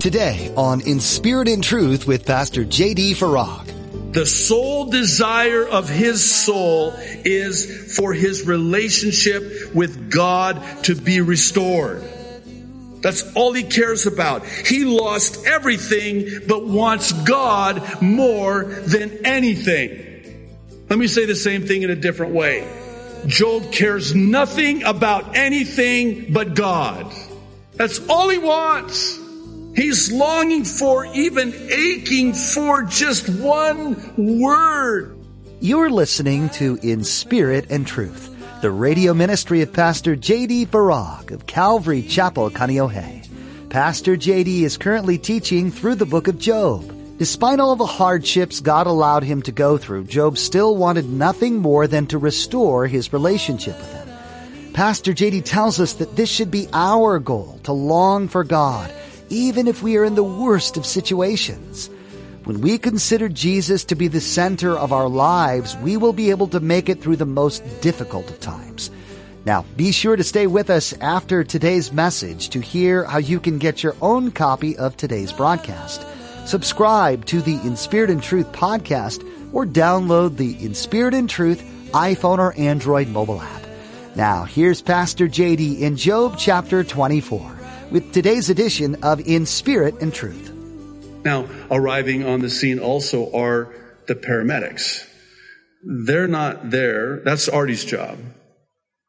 Today on In Spirit and Truth with Pastor J.D. Farag. The sole desire of his soul is for his relationship with God to be restored. That's all he cares about. He lost everything but wants God more than anything. Let me say the same thing in a different way. Job cares nothing about anything but God. That's all he wants. He's longing for, even aching for just one word. You're listening to In Spirit and Truth, the radio ministry of Pastor J.D. Farag of Calvary Chapel, Kaneohe. Pastor J.D. is currently teaching through the book of Job. Despite all the hardships God allowed him to go through, Job still wanted nothing more than to restore his relationship with him. Pastor JD tells us that this should be our goal, to long for God even if we are in the worst of situations. When we consider Jesus to be the center of our lives, we will be able to make it through the most difficult of times. Now, be sure to stay with us after today's message to hear how you can get your own copy of today's broadcast. Subscribe to the In Spirit and Truth podcast or download the In Spirit and Truth iPhone or Android mobile app. Now, here's Pastor JD in Job chapter 24 with today's edition of In Spirit and Truth. Now, arriving on the scene also are the paramedics. They're not there. That's Artie's job.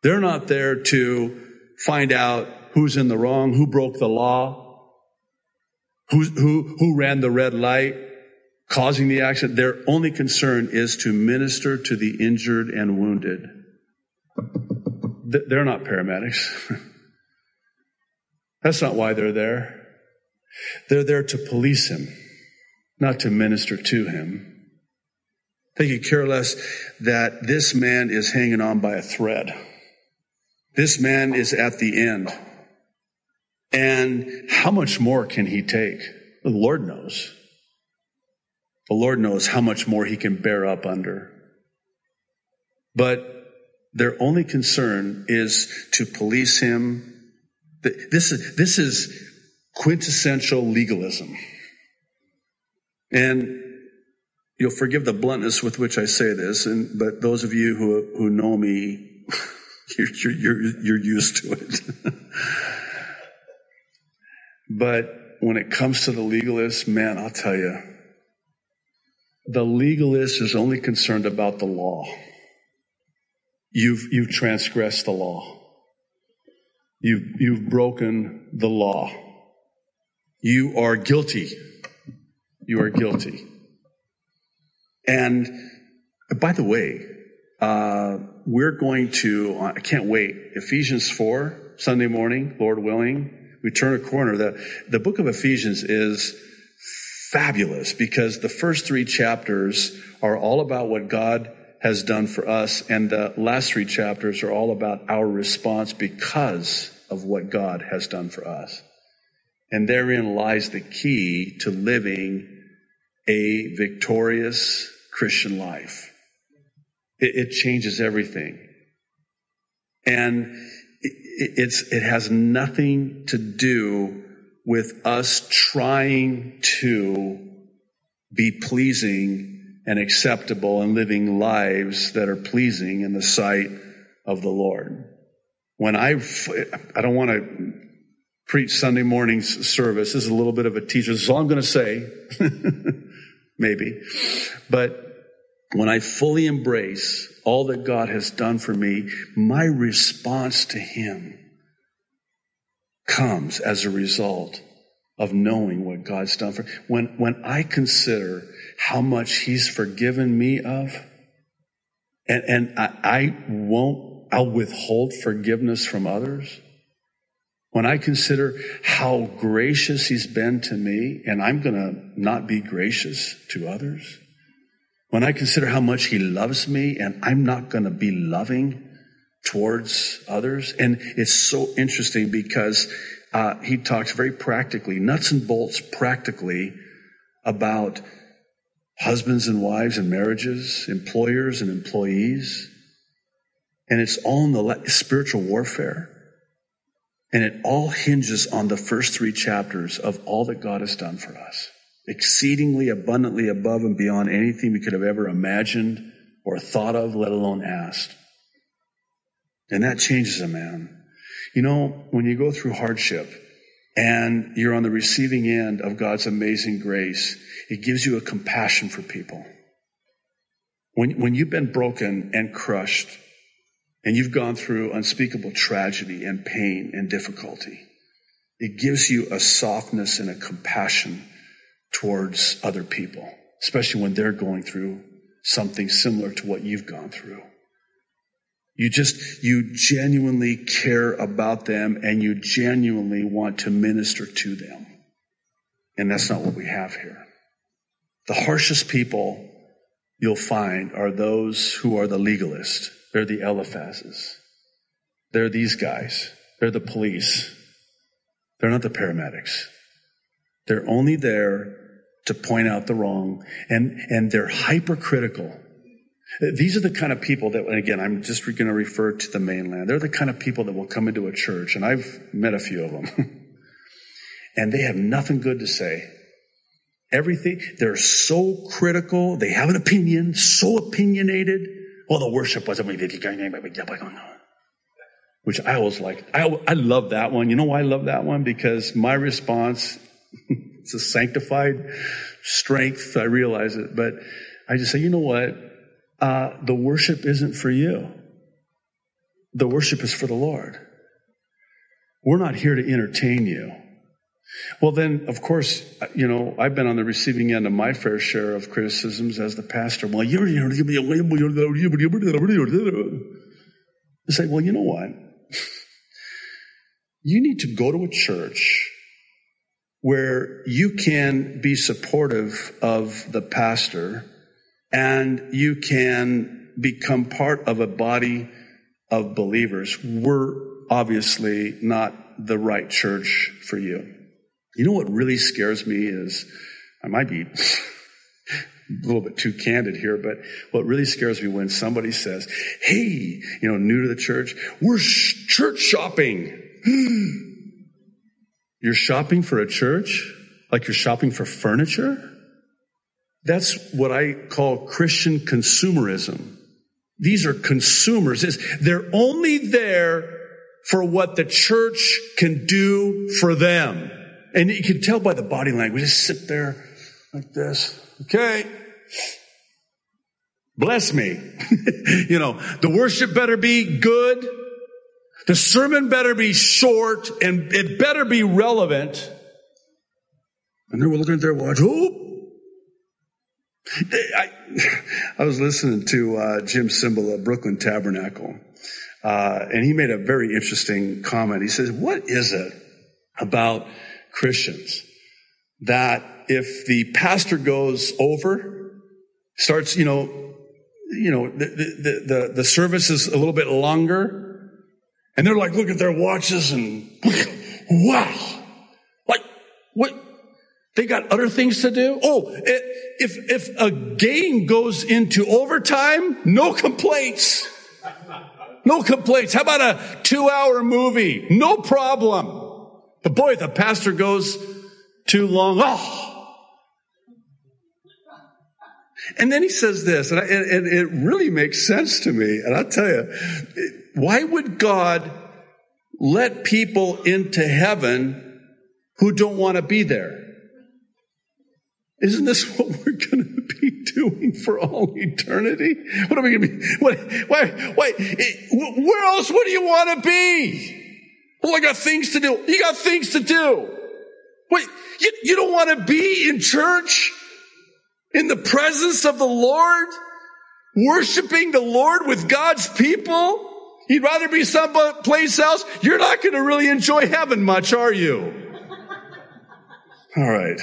They're not there to find out who's in the wrong, who broke the law, who, who, who ran the red light, causing the accident. Their only concern is to minister to the injured and wounded. They're not paramedics. That's not why they're there. They're there to police him, not to minister to him. They could care less that this man is hanging on by a thread. This man is at the end. And how much more can he take? The Lord knows. The Lord knows how much more he can bear up under. But their only concern is to police him this is, this is quintessential legalism. And you'll forgive the bluntness with which I say this, and, but those of you who, who know me, you're, you're, you're used to it. but when it comes to the legalist, man, I'll tell you, the legalist is only concerned about the law. You've, you've transgressed the law. You've, you've broken the law. You are guilty. You are guilty. And by the way, uh, we're going to, uh, I can't wait, Ephesians 4, Sunday morning, Lord willing. We turn a corner. The, the book of Ephesians is fabulous because the first three chapters are all about what God has done for us. And the last three chapters are all about our response because of what God has done for us. And therein lies the key to living a victorious Christian life. It, it changes everything. And it, it's, it has nothing to do with us trying to be pleasing and acceptable and living lives that are pleasing in the sight of the Lord. When I, I don't want to preach Sunday morning service. This is a little bit of a teacher. This is all I'm going to say. Maybe. But when I fully embrace all that God has done for me, my response to Him comes as a result of knowing what God's done for. me. When, when I consider how much he's forgiven me of. And, and I, I won't, I'll withhold forgiveness from others. When I consider how gracious he's been to me and I'm going to not be gracious to others. When I consider how much he loves me and I'm not going to be loving towards others. And it's so interesting because uh, he talks very practically, nuts and bolts practically about husbands and wives and marriages, employers and employees. And it's all in the spiritual warfare. And it all hinges on the first three chapters of all that God has done for us. Exceedingly abundantly above and beyond anything we could have ever imagined or thought of, let alone asked. And that changes a man. You know, when you go through hardship and you're on the receiving end of God's amazing grace, it gives you a compassion for people. When, when you've been broken and crushed and you've gone through unspeakable tragedy and pain and difficulty, it gives you a softness and a compassion towards other people, especially when they're going through something similar to what you've gone through. You just, you genuinely care about them and you genuinely want to minister to them. And that's not what we have here. The harshest people you'll find are those who are the legalists. They're the Eliphazes. They're these guys. They're the police. They're not the paramedics. They're only there to point out the wrong and, and they're hypercritical. These are the kind of people that, again, I'm just going to refer to the mainland. They're the kind of people that will come into a church and I've met a few of them and they have nothing good to say. Everything, they're so critical. They have an opinion, so opinionated. Well, the worship wasn't, which I always like. I, I love that one. You know why I love that one? Because my response, it's a sanctified strength. I realize it, but I just say, you know what? Uh, the worship isn't for you. The worship is for the Lord. We're not here to entertain you. Well, then, of course, you know, I've been on the receiving end of my fair share of criticisms as the pastor. Well, you say, well, you know what? You need to go to a church where you can be supportive of the pastor and you can become part of a body of believers. We're obviously not the right church for you. You know what really scares me is, I might be a little bit too candid here, but what really scares me when somebody says, Hey, you know, new to the church, we're sh- church shopping. you're shopping for a church? Like you're shopping for furniture? That's what I call Christian consumerism. These are consumers. They're only there for what the church can do for them. And you can tell by the body language, just sit there like this. Okay. Bless me. you know, the worship better be good. The sermon better be short and it better be relevant. And they were looking at their watch. Oh, I, I was listening to uh, Jim of Brooklyn Tabernacle, uh, and he made a very interesting comment. He says, "What is it about Christians that if the pastor goes over, starts, you know, you know, the, the, the, the service is a little bit longer and they're like, look at their watches and wow, like what? They got other things to do. Oh, if, if a game goes into overtime, no complaints. No complaints. How about a two hour movie? No problem. But boy, the pastor goes too long. Oh. And then he says this, and, I, and it really makes sense to me. And I'll tell you, why would God let people into heaven who don't want to be there? Isn't this what we're going to be doing for all eternity? What are we going to be? What, why, why, where else would you want to be? Well, I got things to do. You got things to do. Wait, you, you don't want to be in church in the presence of the Lord, worshiping the Lord with God's people? You'd rather be someplace else? You're not going to really enjoy heaven much, are you? All right.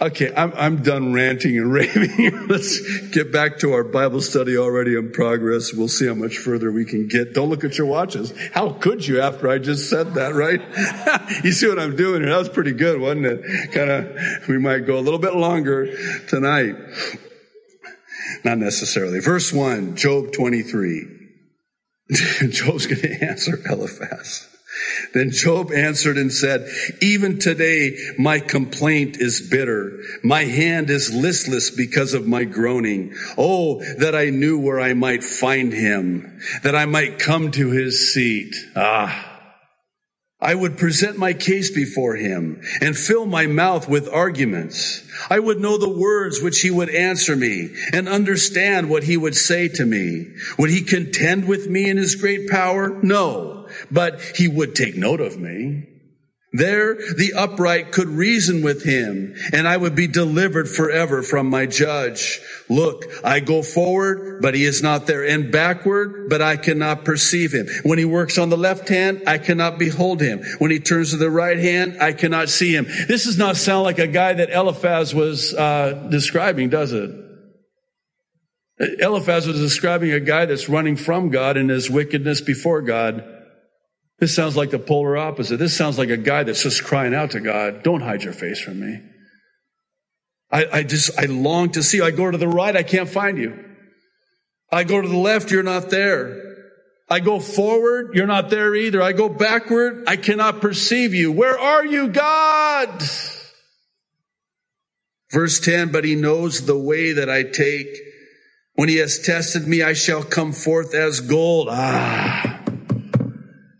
Okay, I'm, I'm done ranting and raving. Let's get back to our Bible study already in progress. We'll see how much further we can get. Don't look at your watches. How could you after I just said that, right? you see what I'm doing here? That was pretty good, wasn't it? Kind of, we might go a little bit longer tonight. Not necessarily. Verse one, Job 23. Job's going to answer Eliphaz. Then Job answered and said, even today my complaint is bitter. My hand is listless because of my groaning. Oh, that I knew where I might find him, that I might come to his seat. Ah. I would present my case before him and fill my mouth with arguments. I would know the words which he would answer me and understand what he would say to me. Would he contend with me in his great power? No, but he would take note of me. There the upright could reason with him, and I would be delivered forever from my judge. Look, I go forward, but he is not there, and backward, but I cannot perceive him. When he works on the left hand, I cannot behold him. When he turns to the right hand, I cannot see him. This does not sound like a guy that Eliphaz was uh, describing, does it? Eliphaz was describing a guy that's running from God in his wickedness before God. This sounds like the polar opposite. This sounds like a guy that's just crying out to God, don't hide your face from me. I, I just, I long to see you. I go to the right, I can't find you. I go to the left, you're not there. I go forward, you're not there either. I go backward, I cannot perceive you. Where are you, God? Verse 10, but he knows the way that I take. When he has tested me, I shall come forth as gold. Ah.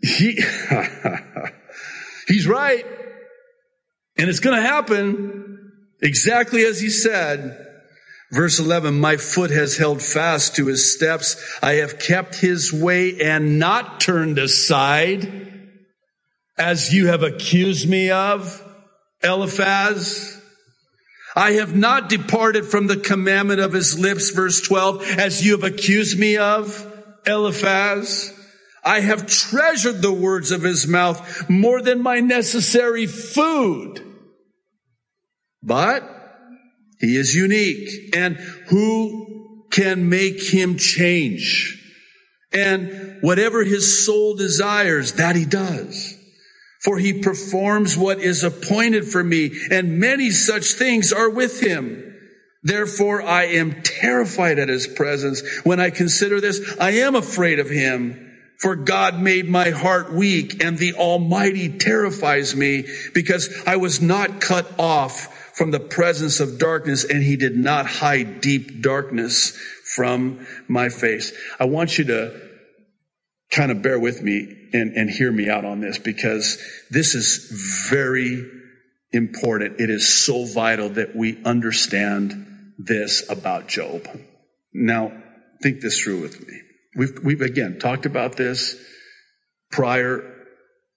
He, he's right. And it's going to happen exactly as he said. Verse 11, my foot has held fast to his steps. I have kept his way and not turned aside as you have accused me of, Eliphaz. I have not departed from the commandment of his lips, verse 12, as you have accused me of, Eliphaz. I have treasured the words of his mouth more than my necessary food. But he is unique and who can make him change? And whatever his soul desires, that he does. For he performs what is appointed for me and many such things are with him. Therefore I am terrified at his presence. When I consider this, I am afraid of him. For God made my heart weak and the Almighty terrifies me because I was not cut off from the presence of darkness and he did not hide deep darkness from my face. I want you to kind of bear with me and, and hear me out on this because this is very important. It is so vital that we understand this about Job. Now, think this through with me. We've, we've again talked about this prior.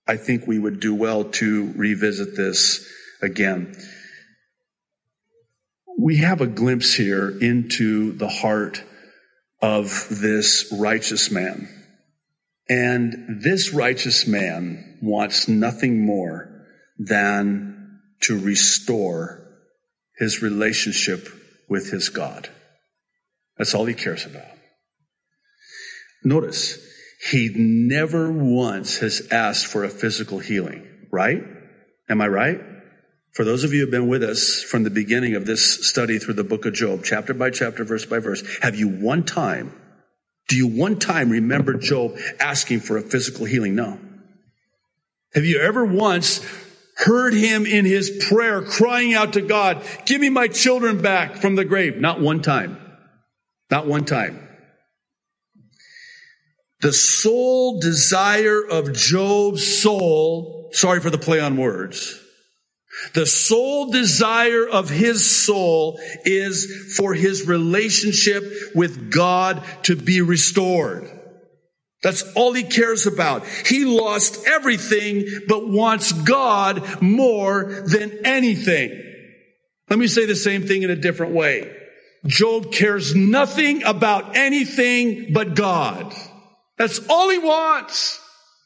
I think we would do well to revisit this again. We have a glimpse here into the heart of this righteous man. And this righteous man wants nothing more than to restore his relationship with his God. That's all he cares about. Notice, he never once has asked for a physical healing, right? Am I right? For those of you who have been with us from the beginning of this study through the book of Job, chapter by chapter, verse by verse, have you one time, do you one time remember Job asking for a physical healing? No. Have you ever once heard him in his prayer crying out to God, give me my children back from the grave? Not one time. Not one time. The sole desire of Job's soul, sorry for the play on words, the sole desire of his soul is for his relationship with God to be restored. That's all he cares about. He lost everything, but wants God more than anything. Let me say the same thing in a different way. Job cares nothing about anything but God. That's all he wants.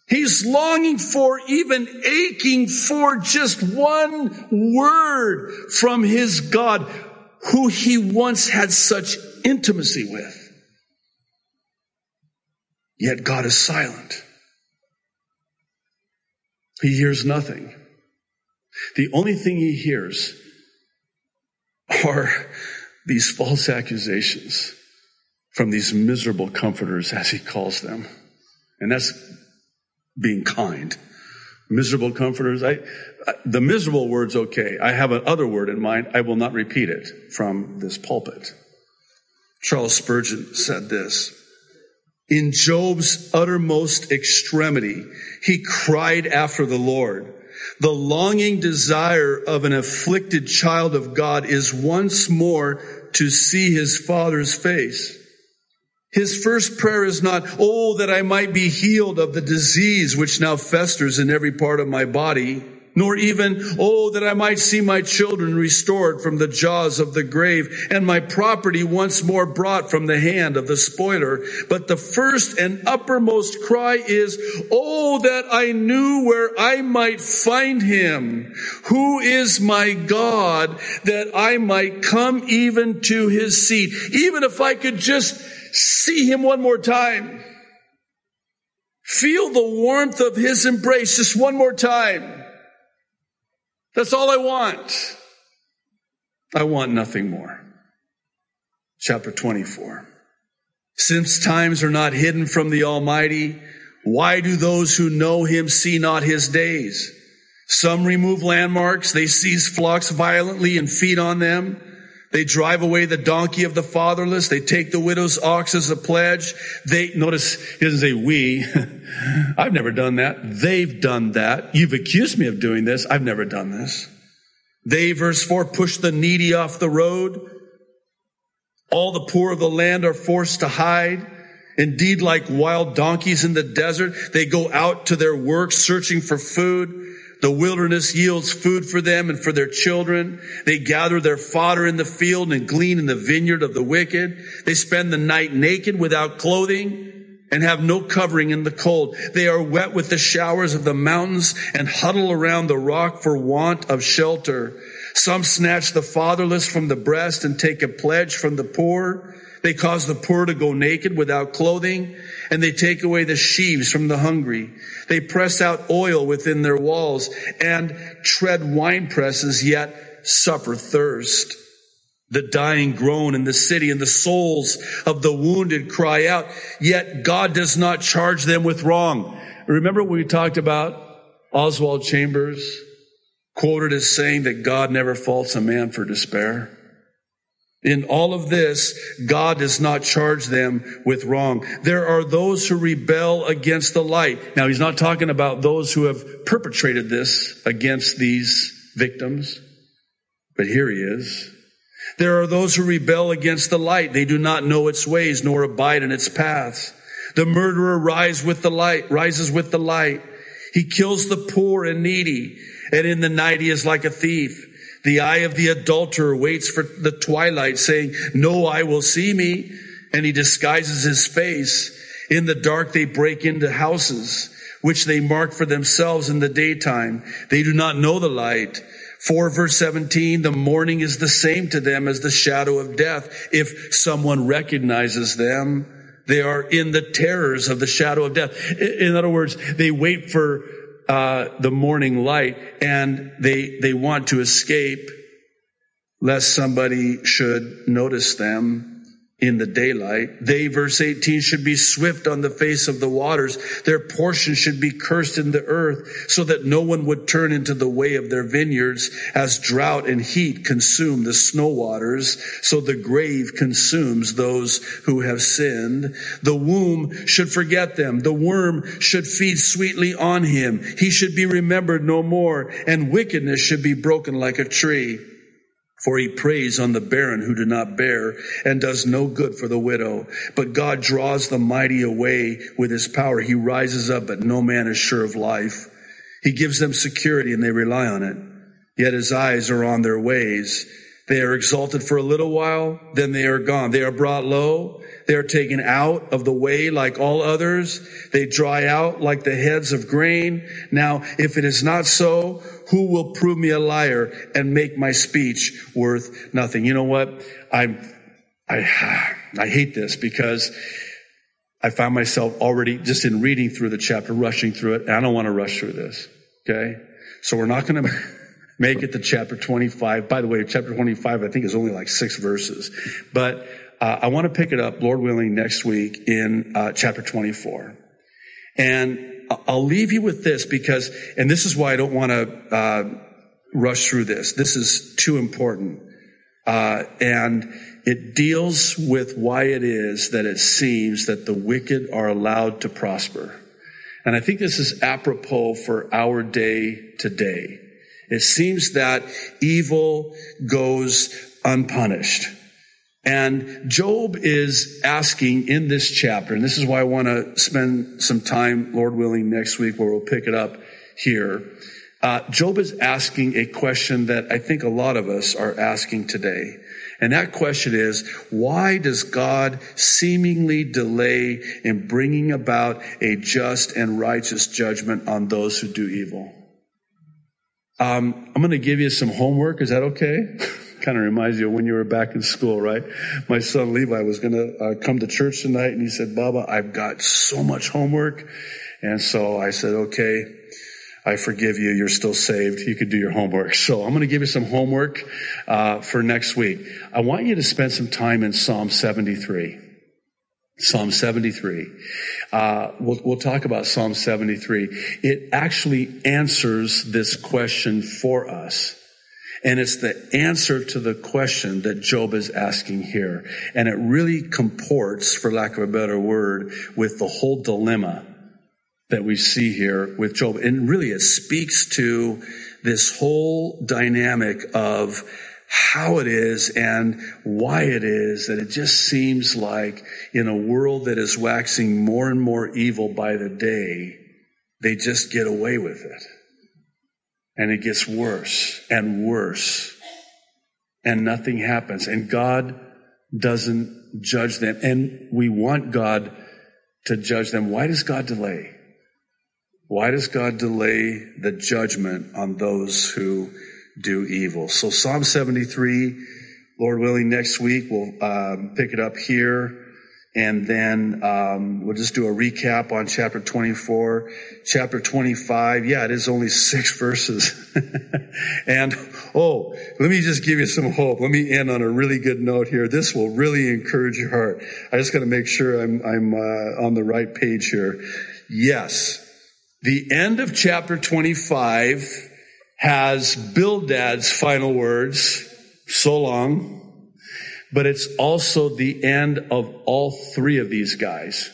He's longing for, even aching for just one word from his God, who he once had such intimacy with. Yet God is silent. He hears nothing. The only thing he hears are these false accusations from these miserable comforters, as he calls them. And that's being kind. Miserable comforters. I, the miserable word's okay. I have another word in mind. I will not repeat it from this pulpit. Charles Spurgeon said this. In Job's uttermost extremity, he cried after the Lord. The longing desire of an afflicted child of God is once more to see his father's face. His first prayer is not, oh, that I might be healed of the disease which now festers in every part of my body nor even, oh, that I might see my children restored from the jaws of the grave and my property once more brought from the hand of the spoiler. But the first and uppermost cry is, oh, that I knew where I might find him. Who is my God that I might come even to his seat? Even if I could just see him one more time. Feel the warmth of his embrace just one more time. That's all I want. I want nothing more. Chapter 24. Since times are not hidden from the Almighty, why do those who know him see not his days? Some remove landmarks. They seize flocks violently and feed on them. They drive away the donkey of the fatherless. They take the widow's ox as a pledge. They, notice, he doesn't say we. I've never done that. They've done that. You've accused me of doing this. I've never done this. They, verse four, push the needy off the road. All the poor of the land are forced to hide. Indeed, like wild donkeys in the desert, they go out to their work searching for food. The wilderness yields food for them and for their children. They gather their fodder in the field and glean in the vineyard of the wicked. They spend the night naked without clothing and have no covering in the cold. They are wet with the showers of the mountains and huddle around the rock for want of shelter. Some snatch the fatherless from the breast and take a pledge from the poor. They cause the poor to go naked without clothing and they take away the sheaves from the hungry. They press out oil within their walls and tread wine presses, yet suffer thirst. The dying groan in the city and the souls of the wounded cry out, yet God does not charge them with wrong. Remember we talked about Oswald Chambers quoted as saying that God never faults a man for despair. In all of this, God does not charge them with wrong. There are those who rebel against the light. Now, he's not talking about those who have perpetrated this against these victims, but here he is. There are those who rebel against the light. They do not know its ways nor abide in its paths. The murderer rise with the light, rises with the light. He kills the poor and needy, and in the night he is like a thief. The eye of the adulterer waits for the twilight saying, no eye will see me. And he disguises his face. In the dark, they break into houses, which they mark for themselves in the daytime. They do not know the light. 4 verse 17, the morning is the same to them as the shadow of death. If someone recognizes them, they are in the terrors of the shadow of death. In other words, they wait for uh, the morning light and they they want to escape lest somebody should notice them in the daylight. They, verse 18, should be swift on the face of the waters. Their portion should be cursed in the earth so that no one would turn into the way of their vineyards as drought and heat consume the snow waters. So the grave consumes those who have sinned. The womb should forget them. The worm should feed sweetly on him. He should be remembered no more and wickedness should be broken like a tree. For he preys on the barren who do not bear and does no good for the widow. But God draws the mighty away with his power. He rises up, but no man is sure of life. He gives them security and they rely on it. Yet his eyes are on their ways. They are exalted for a little while, then they are gone. They are brought low. They are taken out of the way like all others. They dry out like the heads of grain. Now, if it is not so, who will prove me a liar and make my speech worth nothing? You know what? I, I, I hate this because I found myself already just in reading through the chapter, rushing through it. And I don't want to rush through this. Okay. So we're not going to make it to chapter 25. By the way, chapter 25, I think is only like six verses, but uh, I want to pick it up, Lord willing, next week in uh, chapter 24. And I'll leave you with this because, and this is why I don't want to uh, rush through this. This is too important. Uh, and it deals with why it is that it seems that the wicked are allowed to prosper. And I think this is apropos for our day today. It seems that evil goes unpunished. And Job is asking in this chapter, and this is why I want to spend some time, Lord willing, next week where we'll pick it up here. Uh, Job is asking a question that I think a lot of us are asking today. And that question is, why does God seemingly delay in bringing about a just and righteous judgment on those who do evil? Um, I'm going to give you some homework. Is that okay? kind of reminds you of when you were back in school, right? My son Levi was going to uh, come to church tonight and he said, Baba, I've got so much homework. And so I said, okay, I forgive you. You're still saved. You could do your homework. So I'm going to give you some homework uh, for next week. I want you to spend some time in Psalm 73. Psalm 73. Uh, we'll, we'll talk about Psalm 73. It actually answers this question for us. And it's the answer to the question that Job is asking here. And it really comports, for lack of a better word, with the whole dilemma that we see here with Job. And really it speaks to this whole dynamic of how it is and why it is that it just seems like in a world that is waxing more and more evil by the day, they just get away with it. And it gets worse and worse. And nothing happens. And God doesn't judge them. And we want God to judge them. Why does God delay? Why does God delay the judgment on those who do evil? So Psalm 73, Lord willing, next week we'll um, pick it up here. And then um, we'll just do a recap on chapter 24. Chapter 25, yeah, it is only six verses. and, oh, let me just give you some hope. Let me end on a really good note here. This will really encourage your heart. I just got to make sure I'm, I'm uh, on the right page here. Yes, the end of chapter 25 has Bildad's final words, so long, but it's also the end of all three of these guys.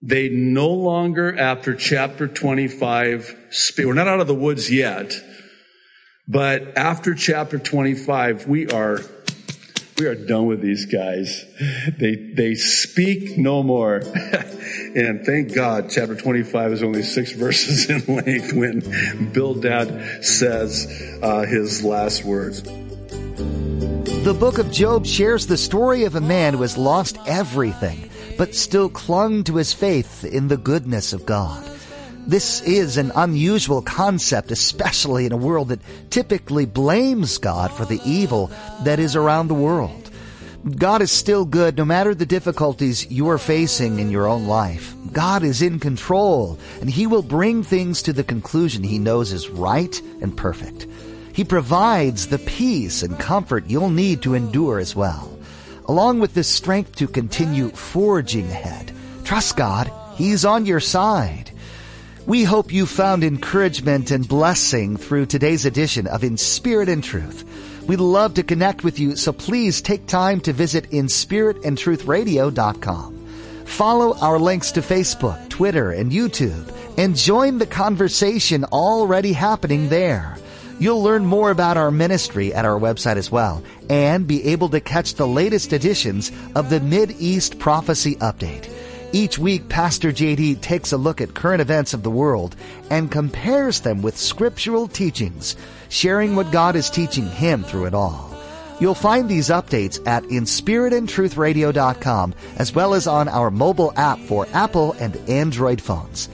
They no longer, after chapter 25, speak. We're not out of the woods yet, but after chapter 25, we are we are done with these guys. They, they speak no more. and thank God chapter 25 is only six verses in length when Bildad says uh, his last words. The book of Job shares the story of a man who has lost everything, but still clung to his faith in the goodness of God. This is an unusual concept, especially in a world that typically blames God for the evil that is around the world. God is still good no matter the difficulties you are facing in your own life. God is in control and He will bring things to the conclusion He knows is right and perfect. He provides the peace and comfort you'll need to endure as well. Along with the strength to continue forging ahead. Trust God. He's on your side. We hope you found encouragement and blessing through today's edition of In Spirit and Truth. We'd love to connect with you, so please take time to visit inspiritandtruthradio.com. Follow our links to Facebook, Twitter, and YouTube, and join the conversation already happening there. You'll learn more about our ministry at our website as well, and be able to catch the latest editions of the Mid East Prophecy Update. Each week, Pastor JD takes a look at current events of the world and compares them with scriptural teachings, sharing what God is teaching him through it all. You'll find these updates at inspiritandtruthradio.com as well as on our mobile app for Apple and Android phones.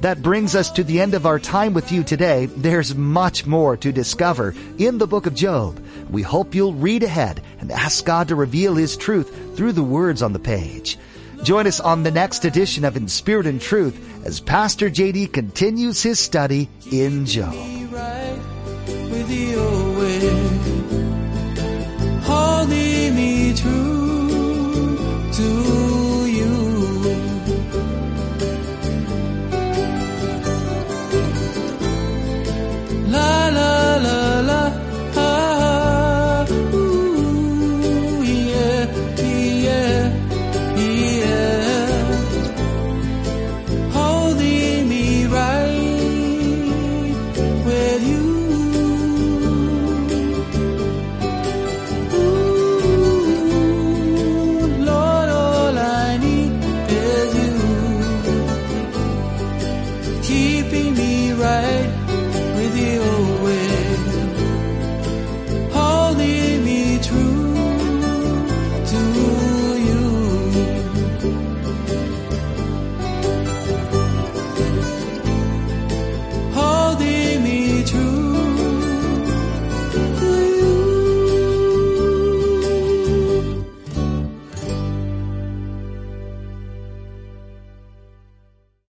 That brings us to the end of our time with you today. There's much more to discover in the book of Job. We hope you'll read ahead and ask God to reveal His truth through the words on the page. Join us on the next edition of In Spirit and Truth as Pastor JD continues his study in Job.